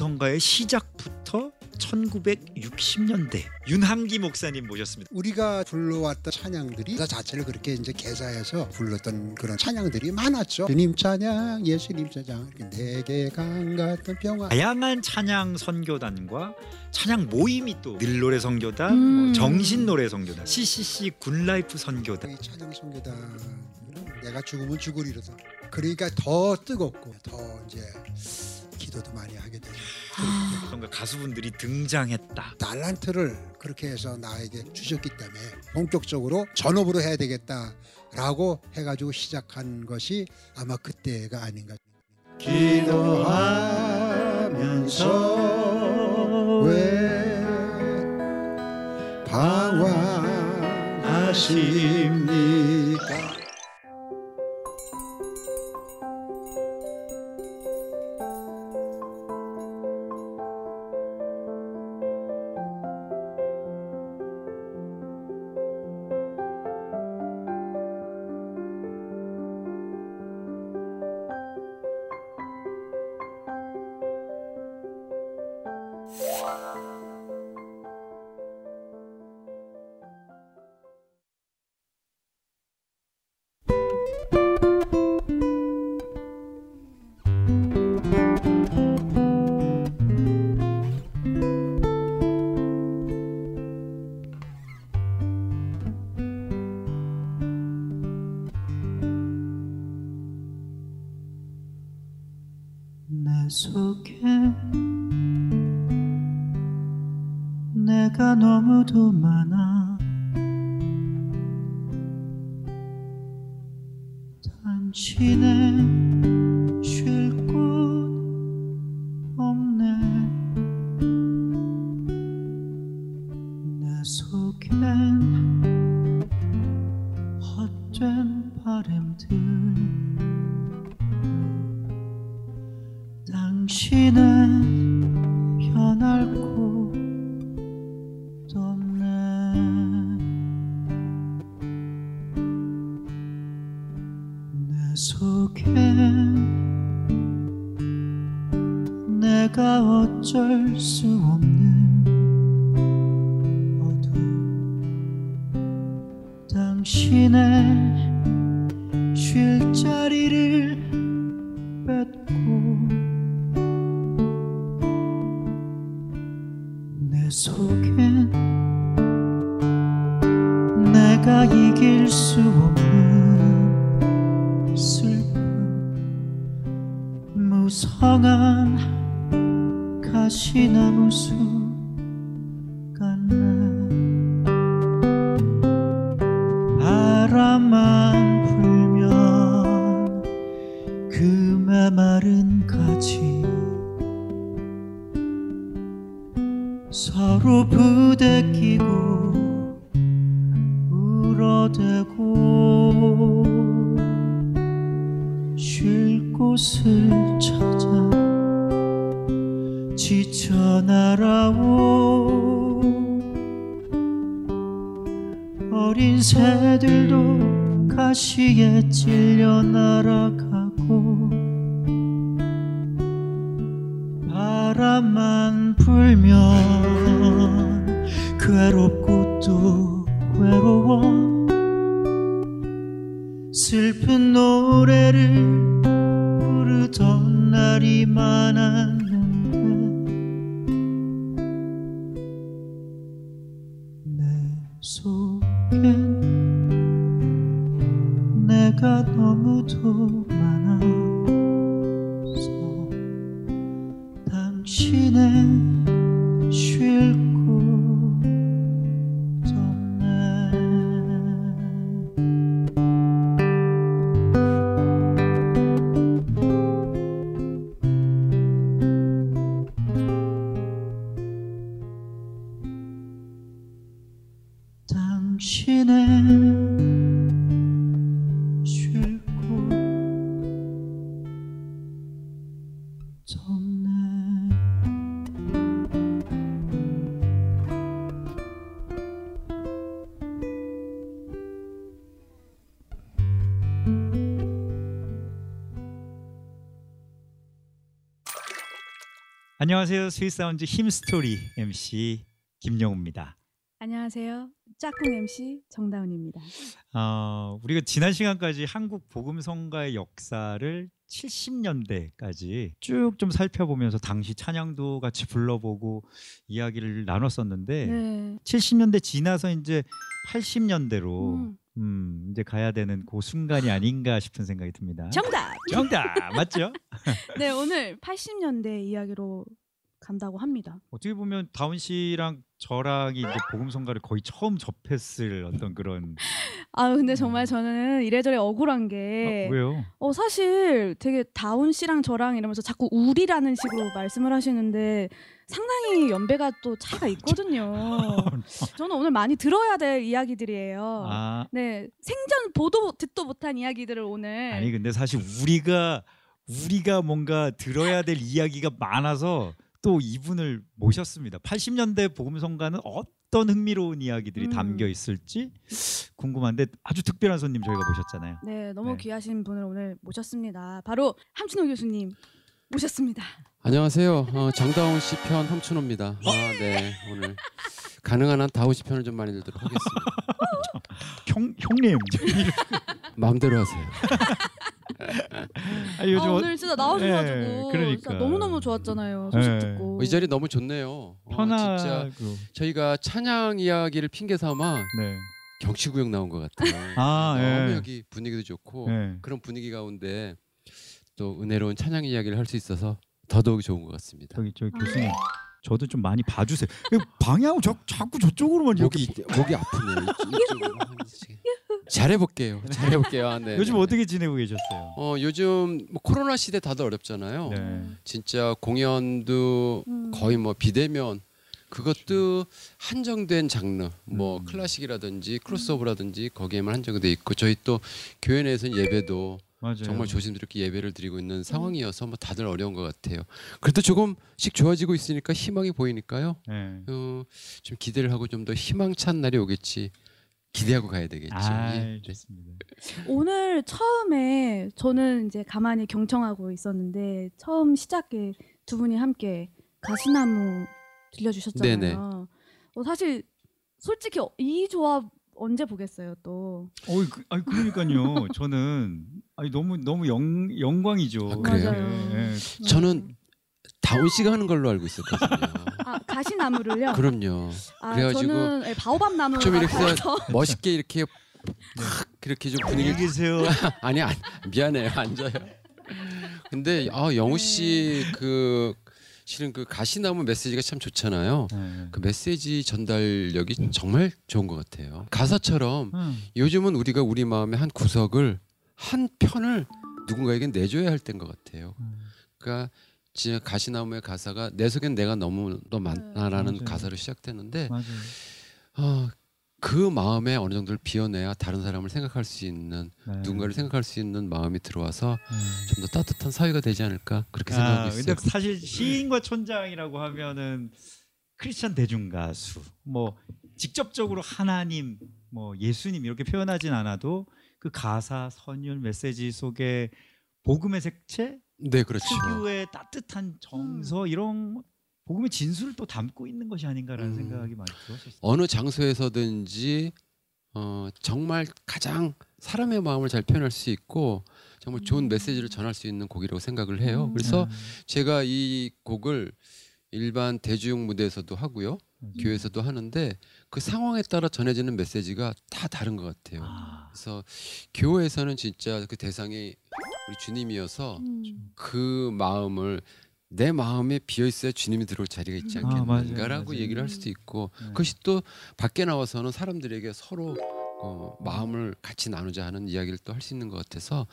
복음성가의 시작부터 1960년대 윤항기 목사님 모셨습니다. 우리가 불러왔던 찬양들이 그 자체를 그렇게 이제 개사해서 불렀던 그런 찬양들이 많았죠. 주님 찬양, 예수님 찬양, 내게 강 같은 평화. 다양한 찬양 선교단과 찬양 모임이 또 늘노래 선교단, 음. 뭐 정신노래 선교단, CCC 굿라이프 선교단. 이 찬양 선교단 내가 죽으면 죽으리로다. 그러니까 더 뜨겁고 더 이제 기도도 많이 하게 되죠. 뭔가 가수분들이 등장했다. 달란트를 그렇게 해서 나에게 주셨기 때문에 본격적으로 전업으로 해야 되겠다라고 해가지고 시작한 것이 아마 그때가 아닌가. 기도하면서 왜 방황하십니까? 새들도 가시에 찔려 날아가고 바람만 불면 괴롭고 또 외로워 슬픈 노래를 안녕하세요. Sweet Sound Hymnstory MC 김영우입니다. 안녕하세요. 짝꿍 MC 정다운입니다. 어, 우리가 지난 시간까지 한국 복음성가의 역사를 70년대까지 쭉 좀 살펴보면서 당시 찬양도 같이 불러보고 이야기를 나눴었는데 네. 70년대 지나서 이제 80년대로 음, 음, 이제 가야 되는 그 순간이 아닌가 싶은 생각이 듭니다. 정답. 정답 맞죠? 네, 오늘 80년대 이야기로 간다고 합니다. 어떻게 보면 다운 씨랑 저랑이 이제 복음성가를 거의 처음 접했을 어떤 그런 아, 근데 정말 저는 이래저래 억울한 게 어, 왜요? 어, 사실 되게 다운 씨랑 저랑 이러면서 자꾸 우리라는 식으로 말씀을 하시는데 상당히 연배가 또 차이가 있거든요. 저는 오늘 많이 들어야 될 이야기들이에요. 아 네, 생전 보도 듣도 못한 이야기들을 오늘 아니 근데 사실 우리가 우리가 뭔가 들어야 될 이야기가 많아서 또 이분을 모셨습니다. 80년대 복음성가는 어 떤 흥미로운 이야기들이 음. 담겨 있을지 궁금한데 아주 특별한 손님 저희가 모셨잖아요. 네, 너무 네. 귀하신 분을 오늘 모셨습니다. 바로 함춘호 교수님 모셨습니다. 안녕하세요. 어, 정다운 씨 편 함춘호입니다. 아, 네. 오늘 가능한 한 다운 씨 편을 좀 많이 들도록 하겠습니다. 형 형님. 마음대로 하세요. 아니, 요즘 아, 어- 오늘 진짜 나오셔가지고 네, 그러니까. 진짜 너무 너무 좋았잖아요. 소식 네. 듣고. 어, 이 자리 너무 좋네요. 어, 진짜 편하고 저희가 찬양 이야기를 핑계 삼아 네. 경치구역 나온 것 같아요. 아, 너무 예. 여기 분위기도 좋고 네. 그런 분위기 가운데 또 은혜로운 찬양 이야기를 할 수 있어서 더더욱 좋은 것 같습니다. 저기 저기 아. 교수님 저도 좀 많이 봐주세요. 방향을 자, 자꾸 저쪽으로만 이렇게 목이 목이 아프네요. 이쪽- 이쪽으로. 잘해볼게요. 잘해볼게요. 아, 네. 요즘 네. 어떻게 지내고 계셨어요? 어 요즘 뭐 코로나 시대 다들 어렵잖아요. 네. 진짜 공연도 음. 거의 뭐 비대면 그것도 한정된 장르 뭐 음. 클래식이라든지 크로스오버라든지 거기에만 한정돼 있고 저희 또 교회 내에서는 예배도 맞아요. 정말 조심스럽게 예배를 드리고 있는 상황이어서 뭐 다들 어려운 것 같아요. 그래도 조금씩 좋아지고 있으니까 희망이 보이니까요. 네. 어, 좀 기대를 하고 좀 더 희망찬 날이 오겠지 기대하고 가야 되겠죠. 아, 예. 좋습니다. 오늘 처음에 저는 이제 가만히 경청하고 있었는데 처음 시작에 두 분이 함께 가시나무 들려주셨잖아요. 네네. 어, 사실 솔직히 이 조합 언제 보겠어요 또. 어이, 그, 아니 그러니까요. 저는 아니 너무 너무 영 영광이죠. 아, 그래요? 예, 예. 저는 다운 씨가 하는 걸로 알고 있었거든요. 아 가시나무를요? 그럼요. 아, 그래가지고 저는 예, 바오밥 나무 좀 이렇게 멋있게 이렇게 탁 그렇게 좀 안녕히 계세요. 아니 안, 미안해요 앉아요. 근데 아 영우 씨 그 실은 그 가시나무 메시지가 참 좋잖아요. 네. 그 메시지 전달력이 정말 좋은 것 같아요. 가사처럼 음. 요즘은 우리가 우리 마음의 한 구석을 한 편을 누군가에게 내줘야 할 때인 것 같아요. 음. 그러니까 진짜 가시나무의 가사가 내 속엔 내가 너무 너 많다라는 맞아요. 가사로 시작되는데 맞아요. 어, 그 마음에 어느 정도를 비워내야 다른 사람을 생각할 수 있는 네. 누군가를 생각할 수 있는 마음이 들어와서 음. 좀더 따뜻한 사회가 되지 않을까 그렇게 아, 생각하고 있어요. 근데 사실 시인과 촌장이라고 하면은 크리스천 대중 가수 뭐 직접적으로 하나님 뭐 예수님 이렇게 표현하진 않아도 그 가사 선율 메시지 속에 복음의 색채 네, 그렇죠. 특유의 따뜻한 정서 이런 복음의 진수를 또 담고 있는 것이 아닌가라는 음. 생각이 많이 들었었어요. 어느 장소에서든지 어, 정말 가장 사람의 마음을 잘 표현할 수 있고 정말 좋은 음. 메시지를 전할 수 있는 곡이라고 생각을 해요. 음. 그래서 네. 제가 이 곡을 일반 대중 무대에서도 하고요, 맞아요. 교회에서도 하는데 그 상황에 따라 전해지는 메시지가 다 다른 것 같아요. 아, 그래서 교회에서는 진짜 그 대상이 우리 주님이어서 음. 그 마음을 내 마음에 비어 있어야 주님이 들어올 자리가 있지 음. 아, 않겠는가라고 맞아요. 얘기를 할 수도 있고 네. 그것이 또 밖에 나와서는 사람들에게 서로 어, 마음을 같이 나누자 하는 이야기를 또 할 수 있는 것 같아서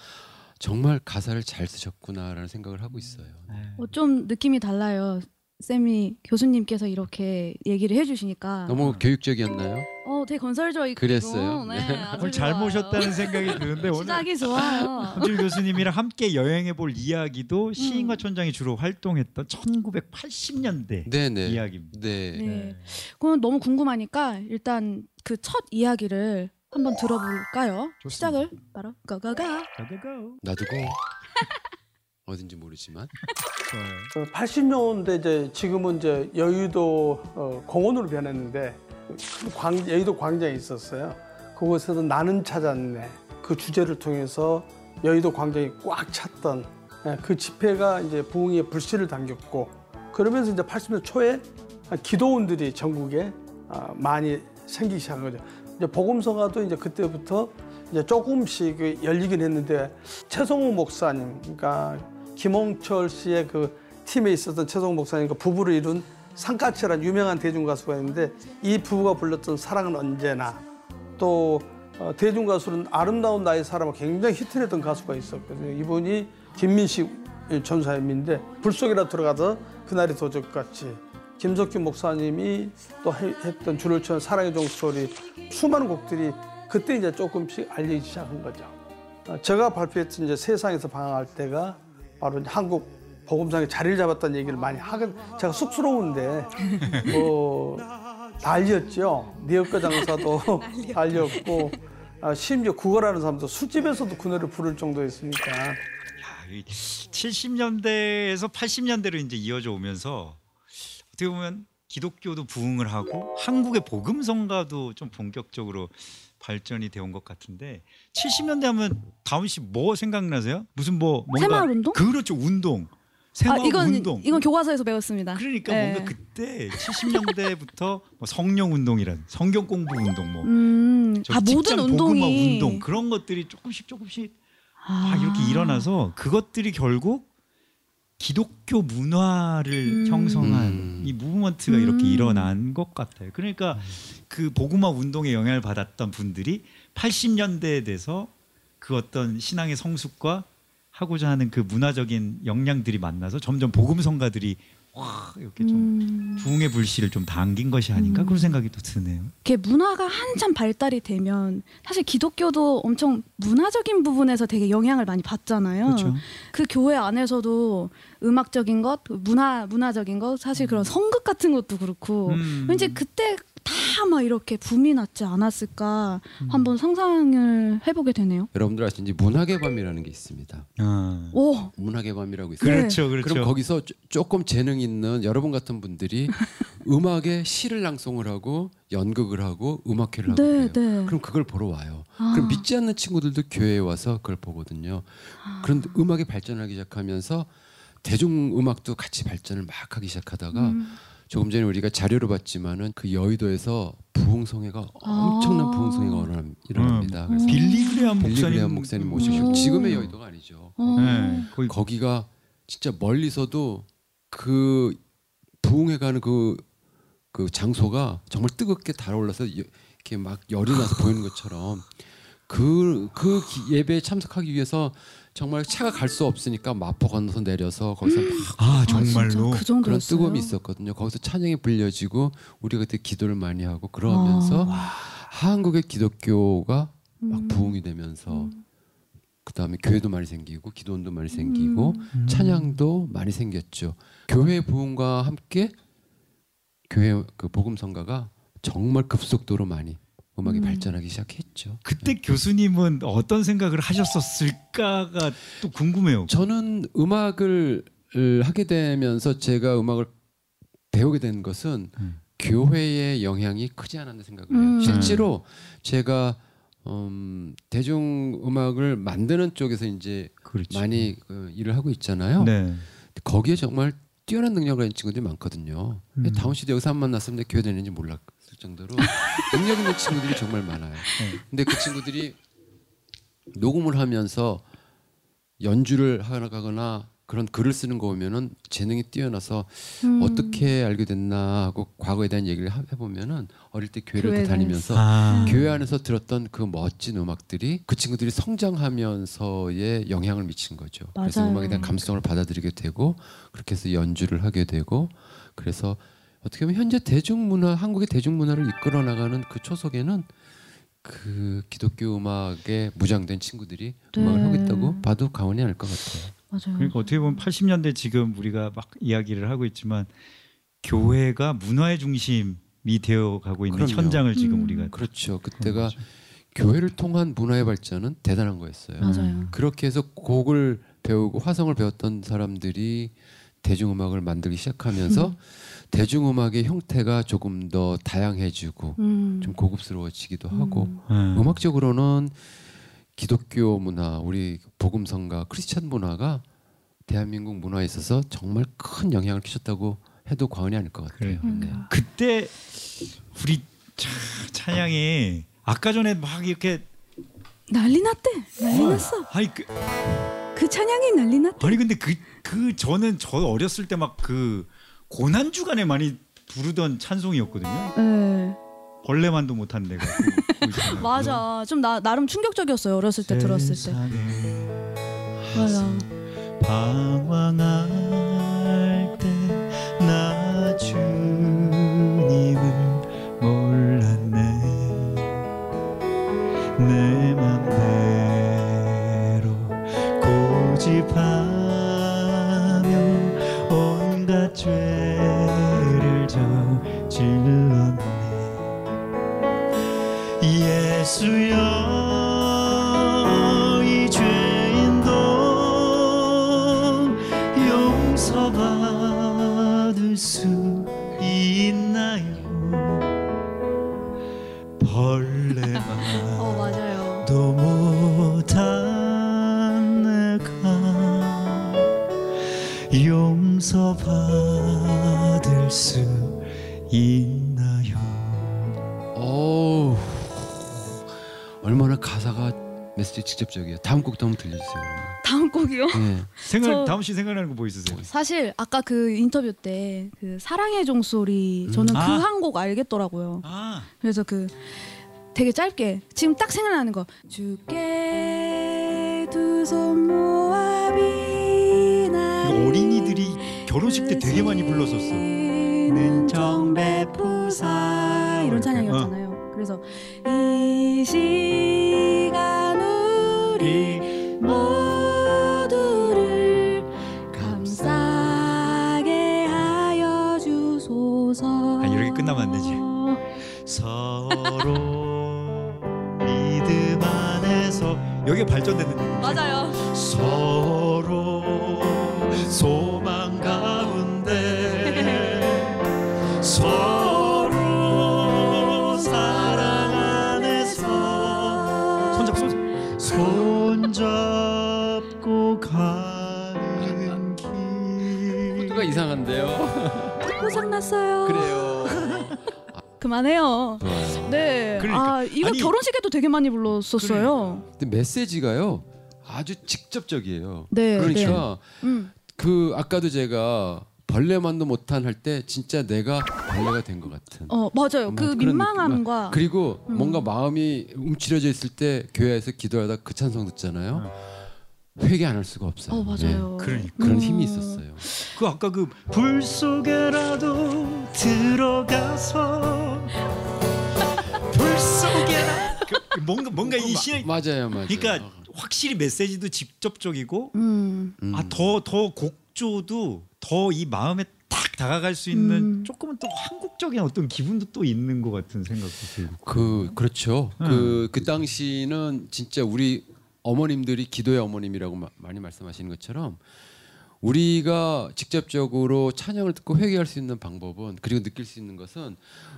정말 가사를 잘 쓰셨구나라는 생각을 하고 있어요. 네. 어, 좀 느낌이 달라요. 쌤이 교수님께서 이렇게 얘기를 해주시니까 너무 교육적이었나요? 어 되게 건설적이고 그랬어요? 네, 네. 아주 오늘 잘 좋아요. 모셨다는 생각이 드는데 오늘 시작이 좋아요. 함준 교수님이랑 함께 여행해 볼 이야기도 시인과 음. 촌장이 주로 활동했던 1980년대 네네. 이야기입니다. 네. 네. 그럼 너무 궁금하니까 일단 그 첫 이야기를 한번 들어볼까요? 좋습니다. 시작을 바로 가가가. 고고고. 어딘지 모르지만 좋아요. 80년대 이제 지금은 이제 여의도 어, 공원으로 변했는데 큰 광, 여의도 광장이 있었어요. 그곳에서 나는 찾았네 그 주제를 통해서 여의도 광장이 꽉 찼던 예, 그 집회가 이제 부흥의 불씨를 당겼고 그러면서 이제 80년 초에 기도원들이 전국에 아, 많이 생기기 시작한 거죠. 이제 복음서가도 이제 그때부터 이제 조금씩 그 열리긴 했는데 최성우 목사님, 그러니까 김홍철 씨의 그 팀에 있었던 최성우 목사님과 부부를 이룬 상가치라는 유명한 대중 가수가 있는데 이 부부가 불렀던 사랑은 언제나 또 어, 대중 가수는 아름다운 나의 사람을 굉장히 히트했던 가수가 있었거든요. 이분이 김민식 전사님인데 불 속이라 들어가서 그날이 도적같이 김석규 목사님이 또 해- 했던 줄을 천 사랑의 종소리 수많은 곡들이 그때 이제 조금씩 알리기 시작한 거죠. 어, 제가 발표했던 이제 세상에서 방황할 때가 바로 한국 복음상에 자리를 잡았다는 얘기를 많이 하긴 제가 쑥스러운데 뭐 난리였죠. 니엇과 장사도 난리였고 아, 심지어 구걸하는 사람도 술집에서도 그 노래를 부를 정도였으니까 야, 이 70년대에서 80년대로 이제 이어져 오면서 어떻게 보면 기독교도 부흥을 하고 한국의 복음성가도 좀 본격적으로 발전이 되어 온것 같은데 70년대 하면 다운 씨 뭐 생각나세요? 무슨 뭐 뭔가 새마을 운동? 그렇죠 운동 새마을 아 이건 운동 이건 교과서에서 배웠습니다. 그러니까 네. 뭔가 그때 70년대부터 뭐 성령 운동이란 성경 공부 운동 뭐 음, 아 모든 운동이 운동 그런 것들이 조금씩 조금씩 아, 막 이렇게 일어나서 그것들이 결국 기독교 문화를 음. 형성한 음. 이 무브먼트가 음. 이렇게 일어난 것 같아요. 그러니까 그 복음화 운동에 영향을 받았던 분들이 80년대에 돼서 그 어떤 신앙의 성숙과 하고자 하는 그 문화적인 역량들이 만나서 점점 복음 성가들이 와 이렇게 좀 음, 부흥의 불씨를 좀 당긴 것이 아닌가 음. 그런 생각이 또 드네요. 이렇게 문화가 한참 발달이 되면 사실 기독교도 엄청 문화적인 부분에서 되게 영향을 많이 받잖아요. 그렇죠. 그 교회 안에서도 음악적인 것, 문화 문화적인 것, 사실 그런 성극 같은 것도 그렇고 음. 왠지 그때 다 막 이렇게 붐이 났지 않았을까 음. 한번 상상을 해보게 되네요. 여러분들 아시는지 문학의 밤이라는 게 있습니다. 아. 오, 문학의 밤이라고 있어요. 네. 그렇죠, 그렇죠. 그럼 거기서 조- 조금 재능 있는 여러분 같은 분들이 음악에 시를 낭송을 하고 연극을 하고 음악회를 하고 네, 그래요. 네. 그럼 그걸 보러 와요. 아. 그럼 믿지 않는 친구들도 교회에 와서 그걸 보거든요. 그런데 음악이 발전하기 시작하면서 대중 음악도 같이 발전을 막 하기 시작하다가 음. 조금 전에 우리가 자료를 봤지만은 그 여의도에서 부흥성회가 엄청난 아. 부흥성회가 일어납- 일어납니다. 음. 그래서 빌리 빌리 목사님 목사님 모시고 오. 지금의 여의도가 아니죠. 어. 네, 거기 거기가 진짜 멀리서도 그 부흥회 가는 그, 그 장소가 정말 뜨겁게 달아올라서 여- 이렇게 막 열이 나서 보이는 것처럼 그, 그 기- 예배에 참석하기 위해서 정말 차가 갈 수 없으니까 마포 건너서 내려서 거기서 막아 아, 정말로 그 그런 정도였어요. 뜨거움이 있었거든요. 거기서 찬양이 불려지고 우리가 그때 기도를 많이 하고 그러면서 아. 한국의 기독교가 막 음. 부흥이 되면서 음. 그 다음에 교회도 많이 생기고 기도원도 많이 생기고 음. 찬양도 많이 생겼죠. 교회 부흥과 함께 교회 그 복음 성가가 정말 급속도로 많이 음악이 음. 발전하기 시작했죠. 그때 교수님은 어떤 생각을 하셨었을까가 또 궁금해요. 저는 음악을 을 하게 되면서 제가 음악을 배우게 된 것은 음. 교회의 영향이 크지 않았나 생각을 해요. 음. 실제로 제가 음, 대중 음악을 만드는 쪽에서 이제 그렇죠. 많이 그 일을 하고 있잖아요. 네. 거기에 정말 뛰어난 능력을 가진 친구들이 많거든요. 음. 다운 씨도 여기서 한번 만났으면 내가 교회 다니는지 몰랐 을 정도로 능력 있는 친구들이 정말 많아요. 네. 근데 그 친구들이 녹음을 하면서 연주를 하거나 그런 글을 쓰는 거 보면은 재능이 뛰어나서 음. 어떻게 알게 됐나 하고 과거에 대한 얘기를 하- 해보면은 어릴 때 교회를 교회 또 다니면서 아. 교회 안에서 들었던 그 멋진 음악들이 그 친구들이 성장하면서의 영향을 미친 거죠. 그래서 맞아요. 음악에 대한 감성을 받아들이게 되고 그렇게 해서 연주를 하게 되고 그래서 어떻게 보면 현재 대중문화 한국의 대중문화를 이끌어 나가는 그 초석에는 그 기독교 음악에 무장된 친구들이 네. 음악을 하고 있다고 봐도 과언이 아닐 것 같아요. 맞아요. 그러니까 어떻게 보면 80년대 지금 우리가 막 이야기를 하고 있지만 교회가 문화의 중심이 되어 가고 있는 그럼요. 현장을 지금 음. 우리가 그렇죠. 그때가. 교회를 통한 문화의 발전은 대단한 거였어요. 맞아요. 그렇게 해서 곡을 배우고 화성을 배웠던 사람들이 대중음악을 만들기 시작하면서 대중음악의 형태가 조금 더 다양해지고 음. 좀 고급스러워지기도 하고 음. 음. 음악적으로는 기독교 문화, 우리 복음성가, 크리스찬 문화가 대한민국 문화에 있어서 정말 큰 영향을 끼쳤다고 해도 과언이 아닐 것 같아요. 네. 그때 우리 차, 찬양이 아까 전에 막 이렇게 난리 났대. 난리 어, 났어. 아니 그 그 찬양이 난리 났대. 아니 근데 그그 저는 저 어렸을 때 막 그 고난 주간에 많이 부르던 찬송이었거든요. 네. 벌레만도 못한 내가. 그-. 맞아. 좀 나 나름 충격적이었어요. 어렸을 때 들었을 때. 맞아. 방황할 때 나 주님을 몰랐네 내 맘대로 고집하 용서받을 수 있나요 어우, 얼마나 가사가 메시지 직접적이에요. 다음 곡도 한번 들려주세요. 다음 곡이요. 네. 생각 저- 다음 씨 생각나는 거 뭐 있으세요? 사실 아까 그 인터뷰 때 그 사랑의 종소리 저는 음. 그 아. 한곡 알겠더라고요. 아 그래서 그 되게 짧게 지금 딱 생각나는 거 주께 두 손 모아 결혼식 때 되게 많이 불렀었어. 베푸사 이런 찬양이었잖아요. 그래서 이 시간 우리 모두를 감싸게 하여 주소서. 아, 이렇게 끝나면 안 되지. 서로 믿음 안에서 여기가 발전되는. 맞아요. 서로 소망 가 고장 났어요. 그래요. 그만해요. 네. 그러니까. 아 이거 아니- 결혼식에도 되게 많이 불렀었어요. 근데 메시지가요 아주 직접적이에요. 네. 그러니까 네. 음. 그 아까도 제가 벌레만도 못한 할 때 진짜 내가 벌레가 된 것 같은. 어 맞아요. 뭐그 민망함과 그리고 음. 뭔가 마음이 움츠려져 있을 때 교회에서 기도하다 그 찬송 듣잖아요. 회개 안 할 수가 없어요. 어 맞아요. 네. 그러니까. 그런 음. 힘이 있었어요. 그 아까 그 불 속에라도 들어가서 불 속에라 그 뭔가 뭔가 이 시, 맞아요, 맞아요. 그러니까 확실히 메시지도 직접적이고 음. 음. 아더 더 곡조도 더 이 마음에 딱 다가갈 수 있는 음. 조금은 또 한국적인 어떤 기분도 또 있는 것 같은 생각도 들고 그 그렇죠. 음. 그그 당시는 진짜 우리 어머님들이 기도의 어머님이라고 마- 많이 말씀하시는 것처럼 우리가 직접적으로 찬양을 듣고 회개할 수 있는 방법은 그리고 느낄 수 있는 것은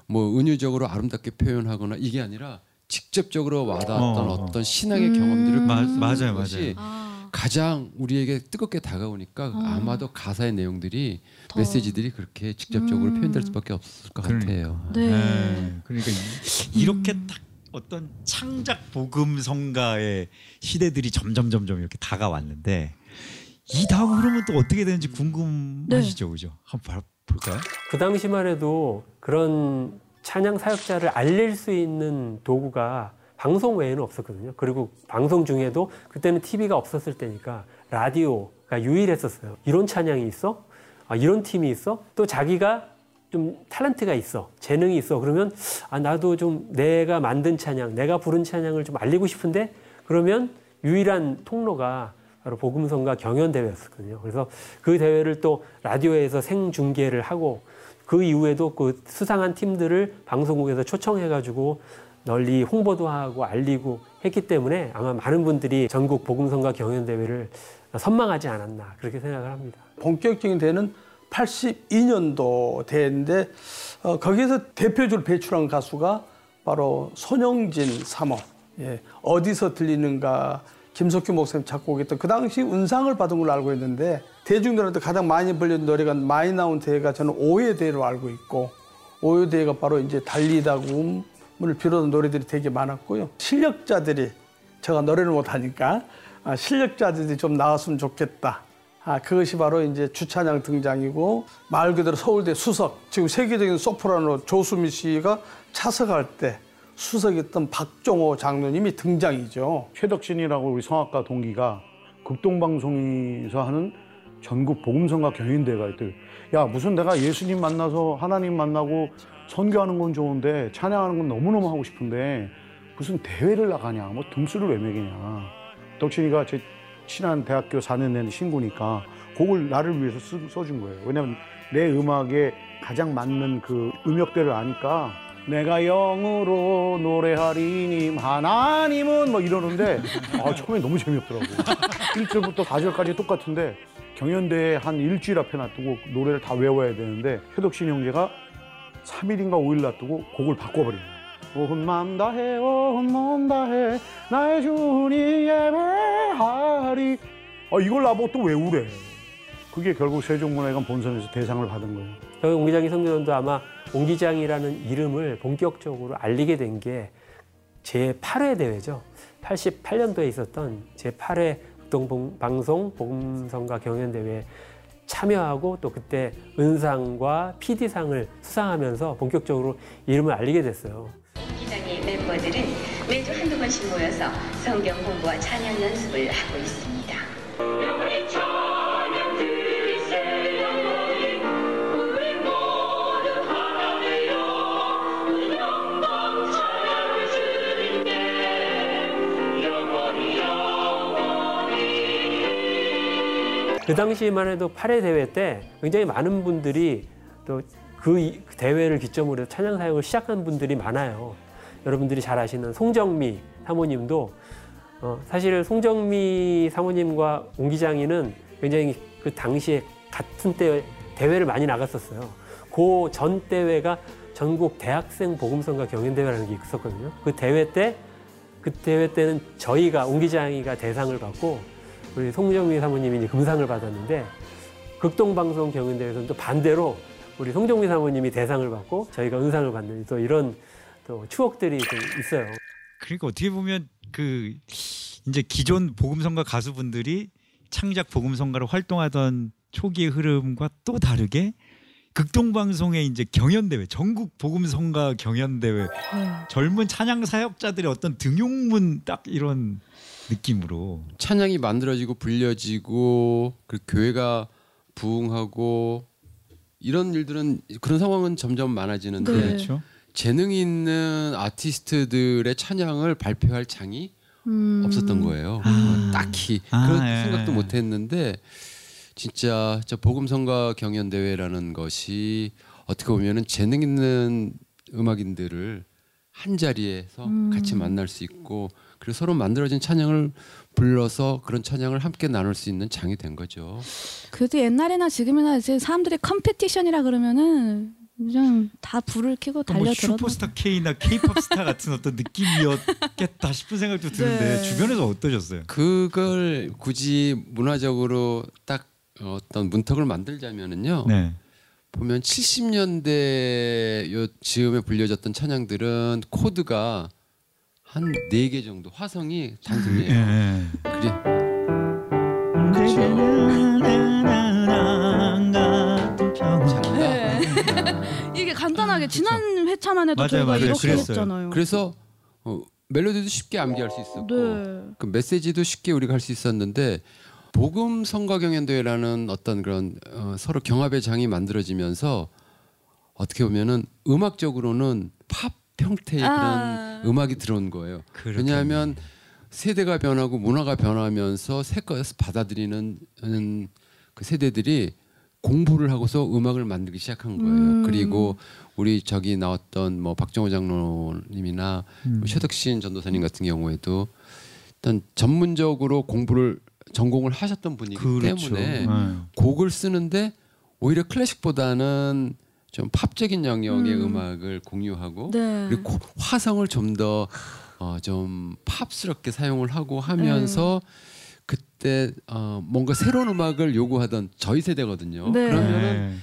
뭐 은유적으로 아름답게 표현하거나 이게 아니라 직접적으로 와닿았던 어. 어. 떤 신앙의 음. 경험들을 마- 맞아요, 것이 맞아요. 아, 가장 우리에게 뜨겁게 다가오니까 어. 아마도 가사의 내용들이 더. 메시지들이 그렇게 직접적으로 음. 표현될 수밖에 없을 것 그러니까. 같아요. 네. 네. 그러니까 이, 이렇게 딱 어떤 창작 복음 성가의 시대들이 점점 점점 이렇게 다가왔는데 이 다음 흐름은 또 어떻게 되는지 궁금하시죠, 그죠? 한번 봐- 볼까요? 그 당시만 해도 그런 찬양 사역자를 알릴 수 있는 도구가 방송 외에는 없었거든요. 그리고 방송 중에도 그때는 TV가 없었을 때니까 라디오가 유일했었어요. 이런 찬양이 있어? 아, 이런 팀이 있어? 또 자기가 좀 탤런트가 있어. 재능이 있어. 그러면 아, 나도 좀 내가 만든 찬양, 내가 부른 찬양을 좀 알리고 싶은데 그러면 유일한 통로가 바로 복음성가 경연 대회였거든요. 그래서 그 대회를 또 라디오에서 생중계를 하고 그 이후에도 그 수상한 팀들을 방송국에서 초청해가지고 널리 홍보도 하고 알리고 했기 때문에 아마 많은 분들이 전국 복음성가 경연 대회를 선망하지 않았나 그렇게 생각을 합니다. 본격적인 대회는 82년도 대회인데 어, 거기에서 대표적으로 배출한 가수가 바로 손영진 사모. 예, 어디서 들리는가 김석규 목사님 작곡했던 그 당시 은상을 받은 걸로 알고 있는데 대중들한테 가장 많이 불린 노래가 많이 나온 대회가 저는 오해 대회로 알고 있고 오해 대회가 바로 이제 달리다금을 비롯한 노래들이 되게 많았고요. 실력자들이 제가 노래를 못하니까 아, 실력자들이 좀 나왔으면 좋겠다. 아, 그것이 바로 이제 주찬양 등장이고 말 그대로 서울대 수석 지금 세계적인 소프라노 조수미 씨가 차석할 때 수석했던 박종호 장로님이 등장이죠. 최덕진이라고 우리 성악가 동기가 극동방송에서 하는 전국 복음성가 경연대회가 있대. 야 무슨 내가 예수님 만나서 하나님 만나고 선교하는 건 좋은데 찬양하는 건 너무너무 하고 싶은데 무슨 대회를 나가냐 뭐 등수를 왜 매기냐 덕진이가 제 친한 대학교 4년 된 친구니까 곡을 나를 위해서 쓰, 써준 거예요. 왜냐면 내 음악에 가장 맞는 그 음역대를 아니까 내가 영으로 노래하리님 하나님은 막 이러는데 아 처음에 너무 재미없더라고. 1절부터 4절까지 똑같은데 경연대회 한 일주일 앞에 놔두고 노래를 다 외워야 되는데 효덕신 형제가 3일인가 5일 놔두고 곡을 바꿔버린 거예요 온 마음 다해 온 몸 다해 나의 주님 예배하리 아 이걸 나보고 또 외우래 그게 결국 세종문화회관 본선에서 대상을 받은 거예요 저희 옹기장이 성교원도 아마 옹기장이라는 이름을 본격적으로 알리게 된 게 제8회 대회죠. 88년도에 있었던 제8회 극동방송 복음성가 경연대회에 참여하고 또 그때 은상과 PD상을 수상하면서 본격적으로 이름을 알리게 됐어요. 멤버들은 매주 한두 번씩 모여서 성경 공부와 찬양 연습을 하고 있습니다. 그 당시만 해도 8회 대회 때 굉장히 많은 분들이 또그 대회를 기점으로 해서 찬양 사역을 시작한 분들이 많아요. 여러분들이 잘 아시는 송정미 사모님도 어, 사실 송정미 사모님과 옹기장이는 굉장히 그 당시에 같은 때 대회를 많이 나갔었어요. 그 전 대회가 전국 대학생 복음성가 경연대회라는 게 있었거든요. 그 대회 때, 그 대회 때는 저희가 옹기장이가 대상을 받고 우리 송정미 사모님이 이제 금상을 받았는데 극동방송 경연대회에서는 또 반대로 우리 송정미 사모님이 대상을 받고 저희가 은상을 받는 또 이런 또 추억들이 좀 있어요. 그러니까 어떻게 보면 그 이제 기존 복음성가 가수분들이 창작 복음성가로 활동하던 초기의 흐름과 또 다르게 극동방송의 이제 경연대회 전국 복음성가 경연대회 젊은 찬양 사역자들의 어떤 등용문 딱 이런 느낌으로 찬양이 만들어지고 불려지고 그 교회가 부흥하고 이런 일들은 그런 상황은 점점 많아지는데 네. 그렇죠. 재능 있는 아티스트들의 찬양을 발표할 장이 음. 없었던 거예요. 아. 어, 딱히 아, 그런 예. 생각도 못 했는데 진짜 저 복음성가 경연 대회라는 것이 어떻게 보면은 재능 있는 음악인들을 한 자리에서 음. 같이 만날 수 있고 그리고 서로 만들어진 찬양을 불러서 그런 찬양을 함께 나눌 수 있는 장이 된 거죠. 그래도 옛날이나 지금이나 이제 사람들이 competition이라 그러면은 그냥 다 불을 켜고 뭐 달려들어. 슈퍼스타 K나 K-팝 스타 같은 어떤 느낌이었겠다 싶은 생각도 드는데 네. 주변에서 어떠셨어요? 그걸 굳이 문화적으로 딱 어떤 문턱을 만들자면은요. 네. 보면 70년대 요 즈음에 불려졌던 찬양들은 코드가 한 네 개 정도 화성이 단순해요. 예. 그래 잘한다. 이게 간단하게 지난 회차만 해도 맞아요, 저희가 맞아요. 이렇게 그랬어요. 했잖아요. 그래서 어, 멜로디도 쉽게 암기할 수 있었고 네. 그 메시지도 쉽게 우리가 할 수 있었는데 복음 성가 경연대회라는 어떤 그런 어, 서로 경합의 장이 만들어지면서 어떻게 보면은 음악적으로는 팝 형태의 아. 그런 음악이 들어온 거예요. 그렇겠네. 왜냐하면 세대가 변하고 문화가 변하면서 새 것을 받아들이는 음, 그 세대들이 공부를 하고서 음악을 만들기 시작한 거예요. 음. 그리고 우리 저기 나왔던 뭐 박정호 장로님이나 음. 뭐 최덕신 전도사님 같은 경우에도 일단 전문적으로 공부를 전공을 하셨던 분이기 그렇죠. 때문에 네. 곡을 쓰는데 오히려 클래식보다는 좀 팝적인 영역의 음. 음. 악을 공유하고 네. 그리고 고- 화성을 좀더 어, 좀 팝스럽게 사용을 하고 하면서 그 때 어, 뭔가 새로운 음악을 요구하던 저희 세대거든요. 네. 그러면은 네.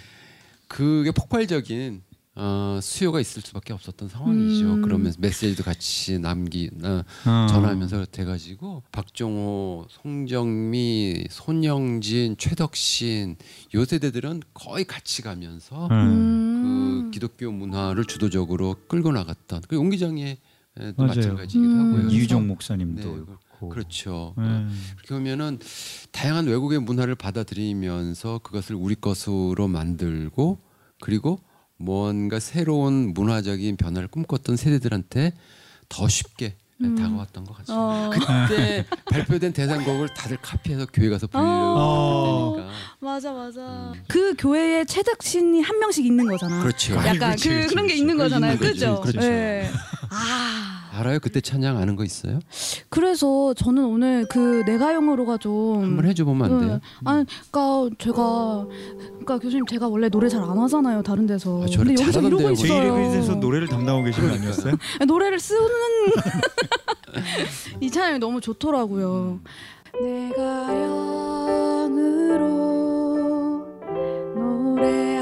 그게 폭발적인 어, 수요가 있을 수밖에 없었던 상황이죠. 음. 그러면서 메시지도 같이 남기 어, 어. 전하면서 돼가지고 박종호, 송정미, 손영진, 최덕신 요 세대들은 거의 같이 가면서 네. 음. 그 기독교 문화를 주도적으로 끌고 나갔던 그 맞아요. 마찬가지이기도 음. 하고요. 그래서 이유정 목사님도 네, 그렇죠. 네. 어, 그렇게 보면은 다양한 외국의 문화를 받아들이면서 그것을 우리 것으로 만들고 그리고 뭔가 새로운 문화적인 변화를 꿈꿨던 세대들한테 더 쉽게 음. 다가왔던 것 같습니다. 어. 그때 발표된 대상곡을 다들 카피해서 교회 가서 어. 부르려고 되니까 맞아 맞아. 음. 그 교회에 최덕신이 한 명씩 있는 거잖아. 그렇죠. 약간 그렇지, 그 그렇지, 그런 게 그렇지. 있는 거잖아요. 그죠? 그렇죠. 네. 아 알아요? 그때 찬양 아는 거 있어요? 그래서 저는 오늘 그 내가 영어로가 좀 한번 해줘 보면 안 돼요? 네. 아니, 그러니까 제가 그러니까 교수님 제가 원래 노래 잘 안 하잖아요, 다른 데서. 아, 근데 여기서 이러고 있어요. 이름에서 노래를 담당하고 계신 거 아니었어요? 노래를 쓰는 이 찬양이 너무 좋더라고요. 내가 영으로 노래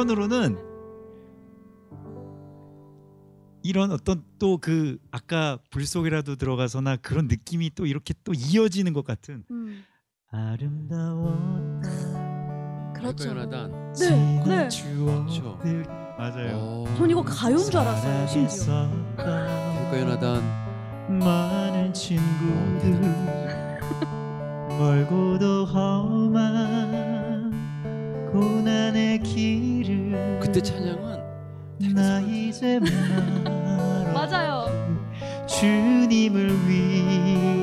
한편으로는 이런 어떤 또 그 아까 불 속이라도 들어가서나 그런 느낌이 또 이렇게 또 이어지는 것 같은 음. 아름다웠다 그렇죠. 연하단 네, 네. 추억들 맞아요 어, 전 이거 가요인 줄 알았어요, 심지어. 사랑했었던 연하단 많은 친구들 멀고도 험한 고난의 길을 그때 찬양은 나 이제 맞아요. 주님을 위하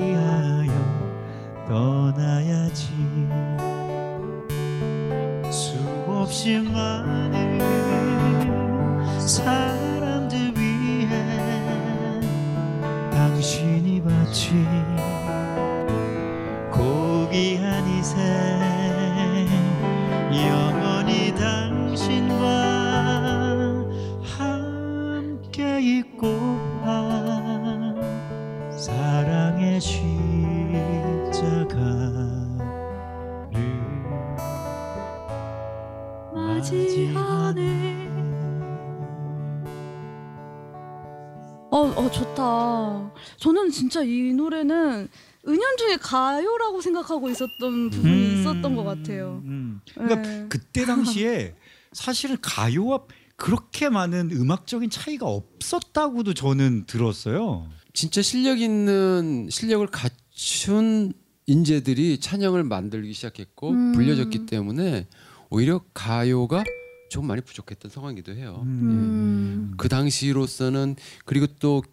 진짜 이 노래는 은연중에 가요라고 생각하고 있었던 부분이 음, 있었던 것 같아요. 음. 그러니까 네. 그때 당시에 사실은 가요와 그렇게 많은 음악적인 차이가 없었다고도 저는 들었어요. 진짜 실력 있는 실력을 갖춘 인재들이 찬양을 만들기 시작했고 음. 불려졌기 때문에 오히려 가요가 좀 많이 부족했던 상황이기도 해요. 음. 그 당시로서는 그리고 또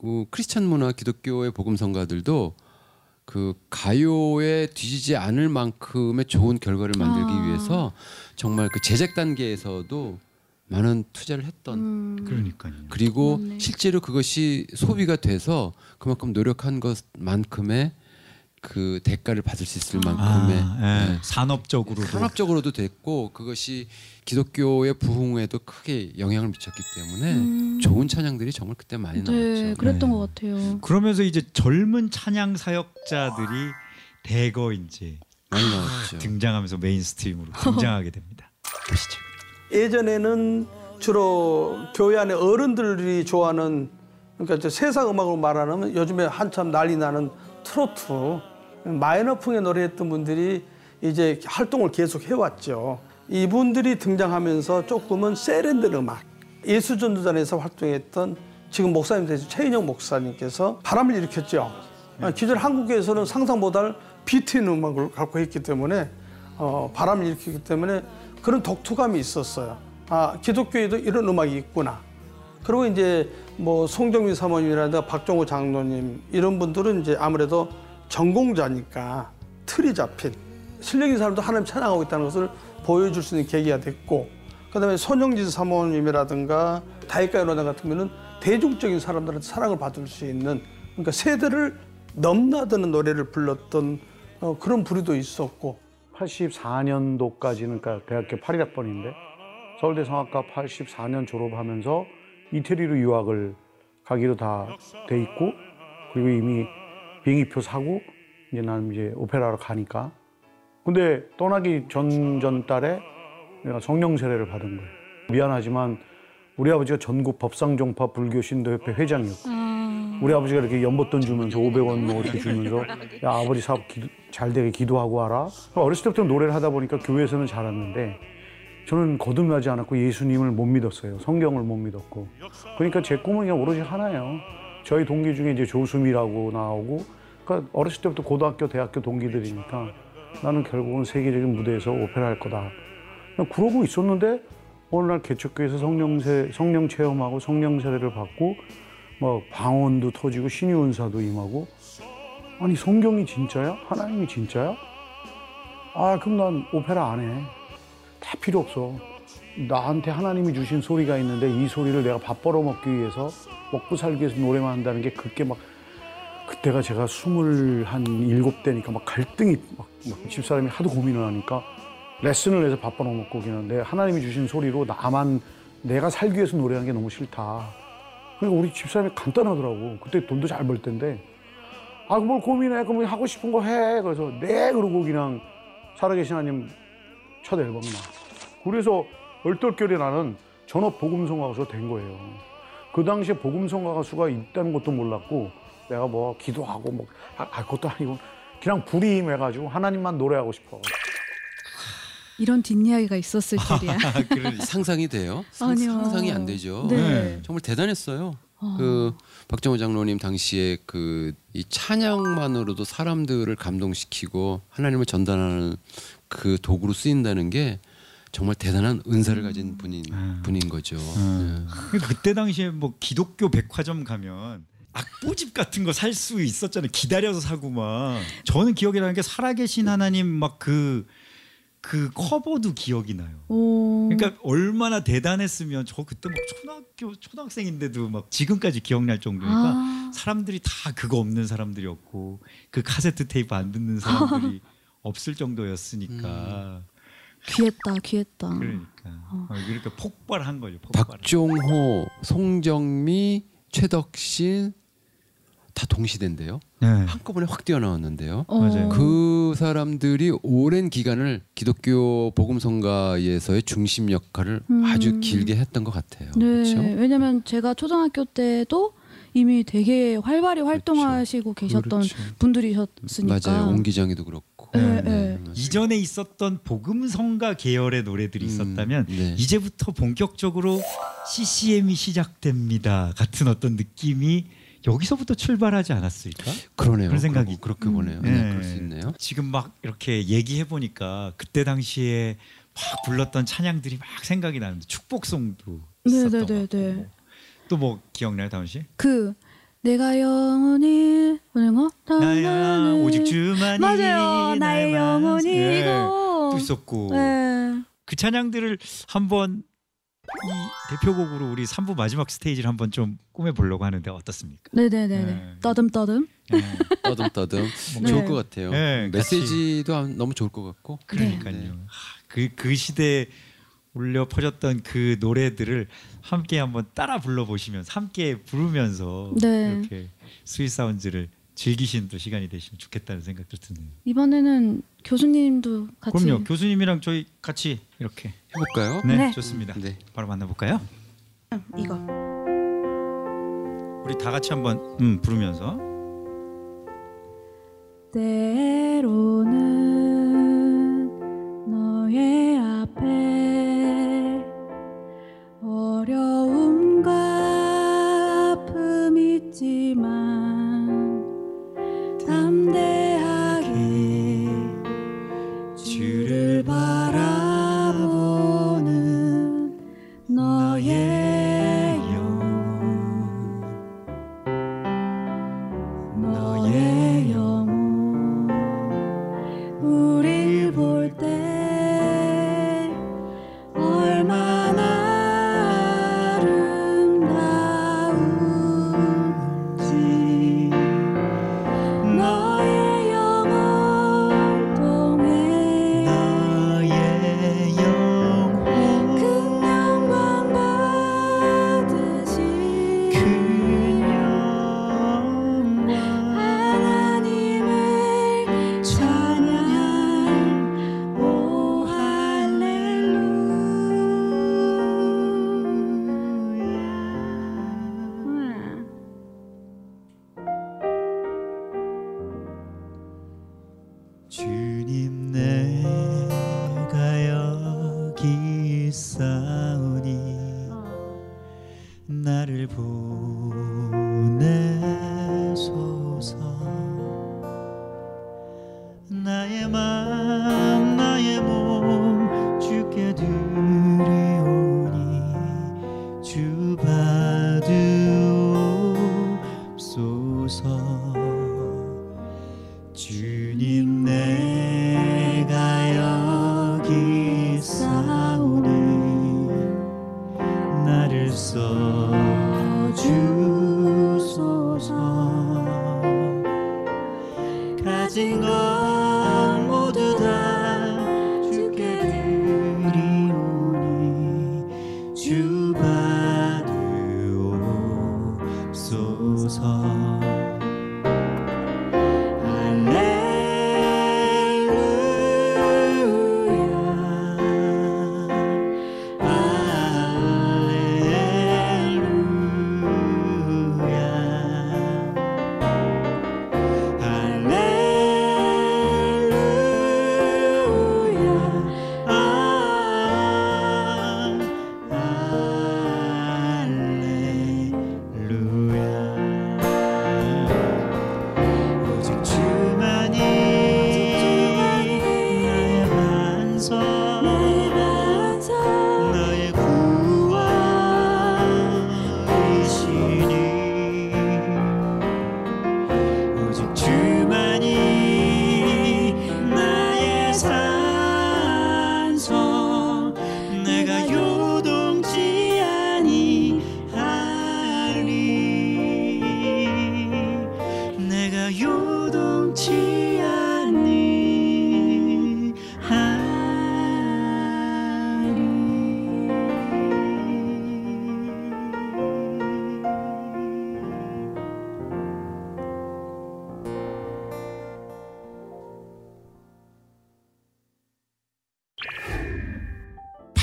그 크리스천 문화 기독교의 복음 성가들도 그 가요에 뒤지지 않을 만큼의 좋은 결과를 만들기 아. 위해서 정말 그 제작 단계에서도 많은 투자를 했던 음. 그러니까요. 그리고 맞네. 실제로 그것이 소비가 돼서 그만큼 노력한 것만큼의 그 대가를 받을 수 있을 만큼의 아, 예. 네. 산업적으로도 산업적으로도 됐고 그것이 기독교의 부흥에도 크게 영향을 미쳤기 때문에 음. 좋은 찬양들이 정말 그때 많이 네, 나왔죠. 그랬던 네. 것 같아요. 그러면서 이제 젊은 찬양 사역자들이 대거 이제 많이 나왔죠. 등장하면서 mainstream으로 등장하게 됩니다. 보시죠. 예전에는 주로 교회 안에 어른들이 좋아하는 그러니까 이제 세상 음악으로 말하면 요즘에 한참 난리 나는 트로트 마이너풍에 노래 했던 분들이 이제 활동을 계속 해왔죠. 이분들이 등장하면서 조금은 세련된 음악 예수전도단에서 활동했던 지금 목사님 되신 최인영 목사님께서 바람을 일으켰죠. 아, 기존 한국에서는 상상 못할 비트 있는 음악을 갖고 있기 때문에 어, 바람을 일으키기 때문에 그런 독특함이 있었어요. 아 기독교에도 이런 음악이 있구나. 그리고 이제 뭐 송정민 사모님이라든가 박종호 장로님 이런 분들은 이제 아무래도 전공자니까 틀이 잡힌 실력 있는 사람도 하나님 찬양하고 있다는 것을 보여줄 수 있는 계기가 됐고 그다음에 손영진 사모님이라든가 다이카 연화장 같은 경우는 대중적인 사람들한테 사랑을 받을 수 있는 그러니까 세대를 넘나드는 노래를 불렀던 어, 그런 부류도 있었고. 84년도까지는 그러니까 대학교 8일학번인데 서울대 성악과 84년 졸업하면서 이태리로 유학을 가기로 다 돼 있고 그리고 이미 비행기표 사고 이제 나는 이제 오페라로 가니까 근데 떠나기 전전 달에 내가 성령 세례를 받은 거예요. 미안하지만 우리 아버지가 전국 법상종파 불교 신도협회 회장이었고 아, 우리 아버지가 이렇게 연못돈 주면서 500원 뭐 이렇게 주면서 야 아버지 사업 기도- 잘 되게 기도하고 와라. 어렸을 때부터 노래를 하다 보니까 교회에서는 잘았는데 저는 거듭나지 않았고 예수님을 못 믿었어요. 성경을 못 믿었고. 그러니까 제 꿈은 그냥 오로지 하나예요. 저희 동기 중에 이제 조수미라고 나오고 그러니까 어렸을 때부터 고등학교, 대학교 동기들이니까 나는 결국은 세계적인 무대에서 오페라 할 거다. 그러고 있었는데 어느 날 개척교회에서 성령세, 성령 체험하고 성령 세례를 받고 뭐 방언도 터지고 신유 은사도 임하고 아니 성경이 진짜야? 하나님이 진짜야? 아 그럼 난 오페라 안 해. 다 필요 없어. 나한테 하나님이 주신 소리가 있는데 이 소리를 내가 밥 벌어먹기 위해서 먹고 살기 위해서 노래만 한다는 게 그게 막 그때가 제가 스물 한 일곱 대니까 막 갈등이 막, 막 집사람이 하도 고민을 하니까 레슨을 해서 밥 벌어먹고 그냥 내 하나님이 주신 소리로 나만 내가 살기 위해서 노래하는 게 너무 싫다. 그러니까 우리 집사람이 간단하더라고. 그때 돈도 잘 벌 텐데. 아, 뭘 고민해. 그러면 하고 싶은 거 해. 그래서 네. 그러고 그냥 살아계신 하나님 첫 앨범이 나. 그래서 얼떨결에 나는 전업 복음성가 가수가 된 거예요. 그 당시에 복음성가 가수가 있다는 것도 몰랐고 내가 뭐 기도하고 뭐 아, 아, 그것도 아니고 그냥 불이 임해가지고 하나님만 노래하고 싶어. 이런 뒷이야기가 있었을 줄이야. 상상이 돼요? 상, 아니요. 상상이 안 되죠. 네. 정말 대단했어요. 어. 그 박정호 장로님 당시에 그 이 찬양만으로도 사람들을 감동시키고 하나님을 전달하는 그 도구로 쓰인다는 게 정말 대단한 은사를 가진 분인 음. 분인 거죠. 음. 네. 그때 당시에 뭐 기독교 백화점 가면 악보집 같은 거 살 수 있었잖아요. 기다려서 사고 막. 저는 기억이 나는 게 살아계신 하나님 막그그 커버도 기억이 나요. 오. 그러니까 얼마나 대단했으면 저 그때 막 초등학교 초등학생인데도 막 지금까지 기억날 정도니까 아, 사람들이 다 그거 없는 사람들이었고 그 카세트 테이프 안 듣는 사람들이 없을 정도였으니까 귀했다, 귀했다. 그러니까 어, 그러니까 폭발한 거죠. 폭발. 박종호, 송정미, 최덕신 다 동시대인데요. 네. 한꺼번에 확 뛰어나왔는데요. 어. 맞아요. 그 사람들이 오랜 기간을 기독교 복음성가에서의 중심 역할을 음. 아주 길게 했던 것 같아요. 네, 그렇죠? 왜냐면 제가 초등학교 때도 이미 되게 활발히 활동하시고 계셨던 그렇죠. 분들이셨으니까. 맞아요. 옹 기장이도 그렇고. 네, 네, 네. 맞아요. 이전에 있었던 복음성가 계열의 노래들이 음, 있었다면 네. 이제부터 본격적으로 CCM이 시작됩니다 같은 어떤 느낌이 여기서부터 출발하지 않았을까? 그러네요. 그런 생각이 그렇게 보네요. 네. 네. 그럴 수 있네요. 지금 막 이렇게 얘기해 보니까 그때 당시에 막 불렀던 찬양들이 막 생각이 나는데 축복송도 네, 있었던 네, 것 네, 같고 네. 또뭐 기억나요, 다운 씨? 그 내가 영원히 오는 거 나야 오직 주만이 맞아요. 나의. 영혼이 예. 또 있었고 네. 그 찬양들을 한번 이 대표곡으로 우리 3부 마지막 스테이지를 한번 좀 꾸며 보려고 하는데 어떻습니까? 네네네네. 네. 떠듬 떠듬. 네. 떠듬 떠듬 뭔가 좋을 네. 것 같아요. 네, 메시지도 안- 너무 좋을 것 같고. 그러니까요. 네. 그 그 시대에 울려 퍼졌던 그 노래들을 함께 한번 따라 불러 보시면서 함께 부르면서 네. 이렇게 Sweet Sound를 즐기시는 또 시간이 되시면 좋겠다는 생각도 드네요. 이번에는 교수님도 같이. 그럼요. 교수님이랑 저희 같이 이렇게 해볼까요? 네, 네. 좋습니다. 네. 바로 만나볼까요? 이거. 우리 다 같이 한번 음, 부르면서 때로는 너의 앞에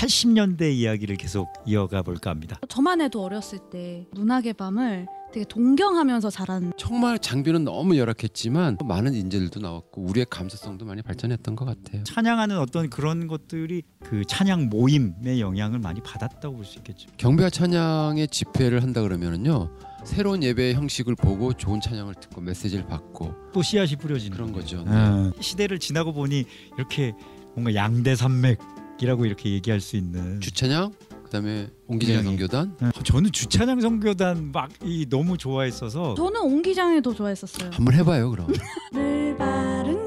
80년대 이야기를 계속 이어가 볼까 합니다. 저만 해도 어렸을 때 문학의 밤을 되게 동경하면서 자란 정말 장비는 너무 열악했지만 많은 인재들도 나왔고 우리의 감수성도 많이 발전했던 것 같아요. 찬양하는 어떤 그런 것들이 그 찬양 모임의 영향을 많이 받았다고 볼 수 있겠죠. 경배와 찬양의 집회를 한다 그러면은요 새로운 예배 형식을 보고 좋은 찬양을 듣고 메시지를 받고 또 씨앗이 뿌려지는 그런 거죠. 네. 아, 시대를 지나고 보니 이렇게 뭔가 양대 산맥 이라고 이렇게 얘기할 수 있는 주찬양 그다음에 옹기장 네. 선교단 네. 저는 주찬양 성교단 막 이 너무 좋아했어서 저는 옹기장을 더 좋아했었어요. 한번 해봐요 그럼.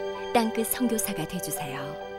땅끝 선교사가 되주세요.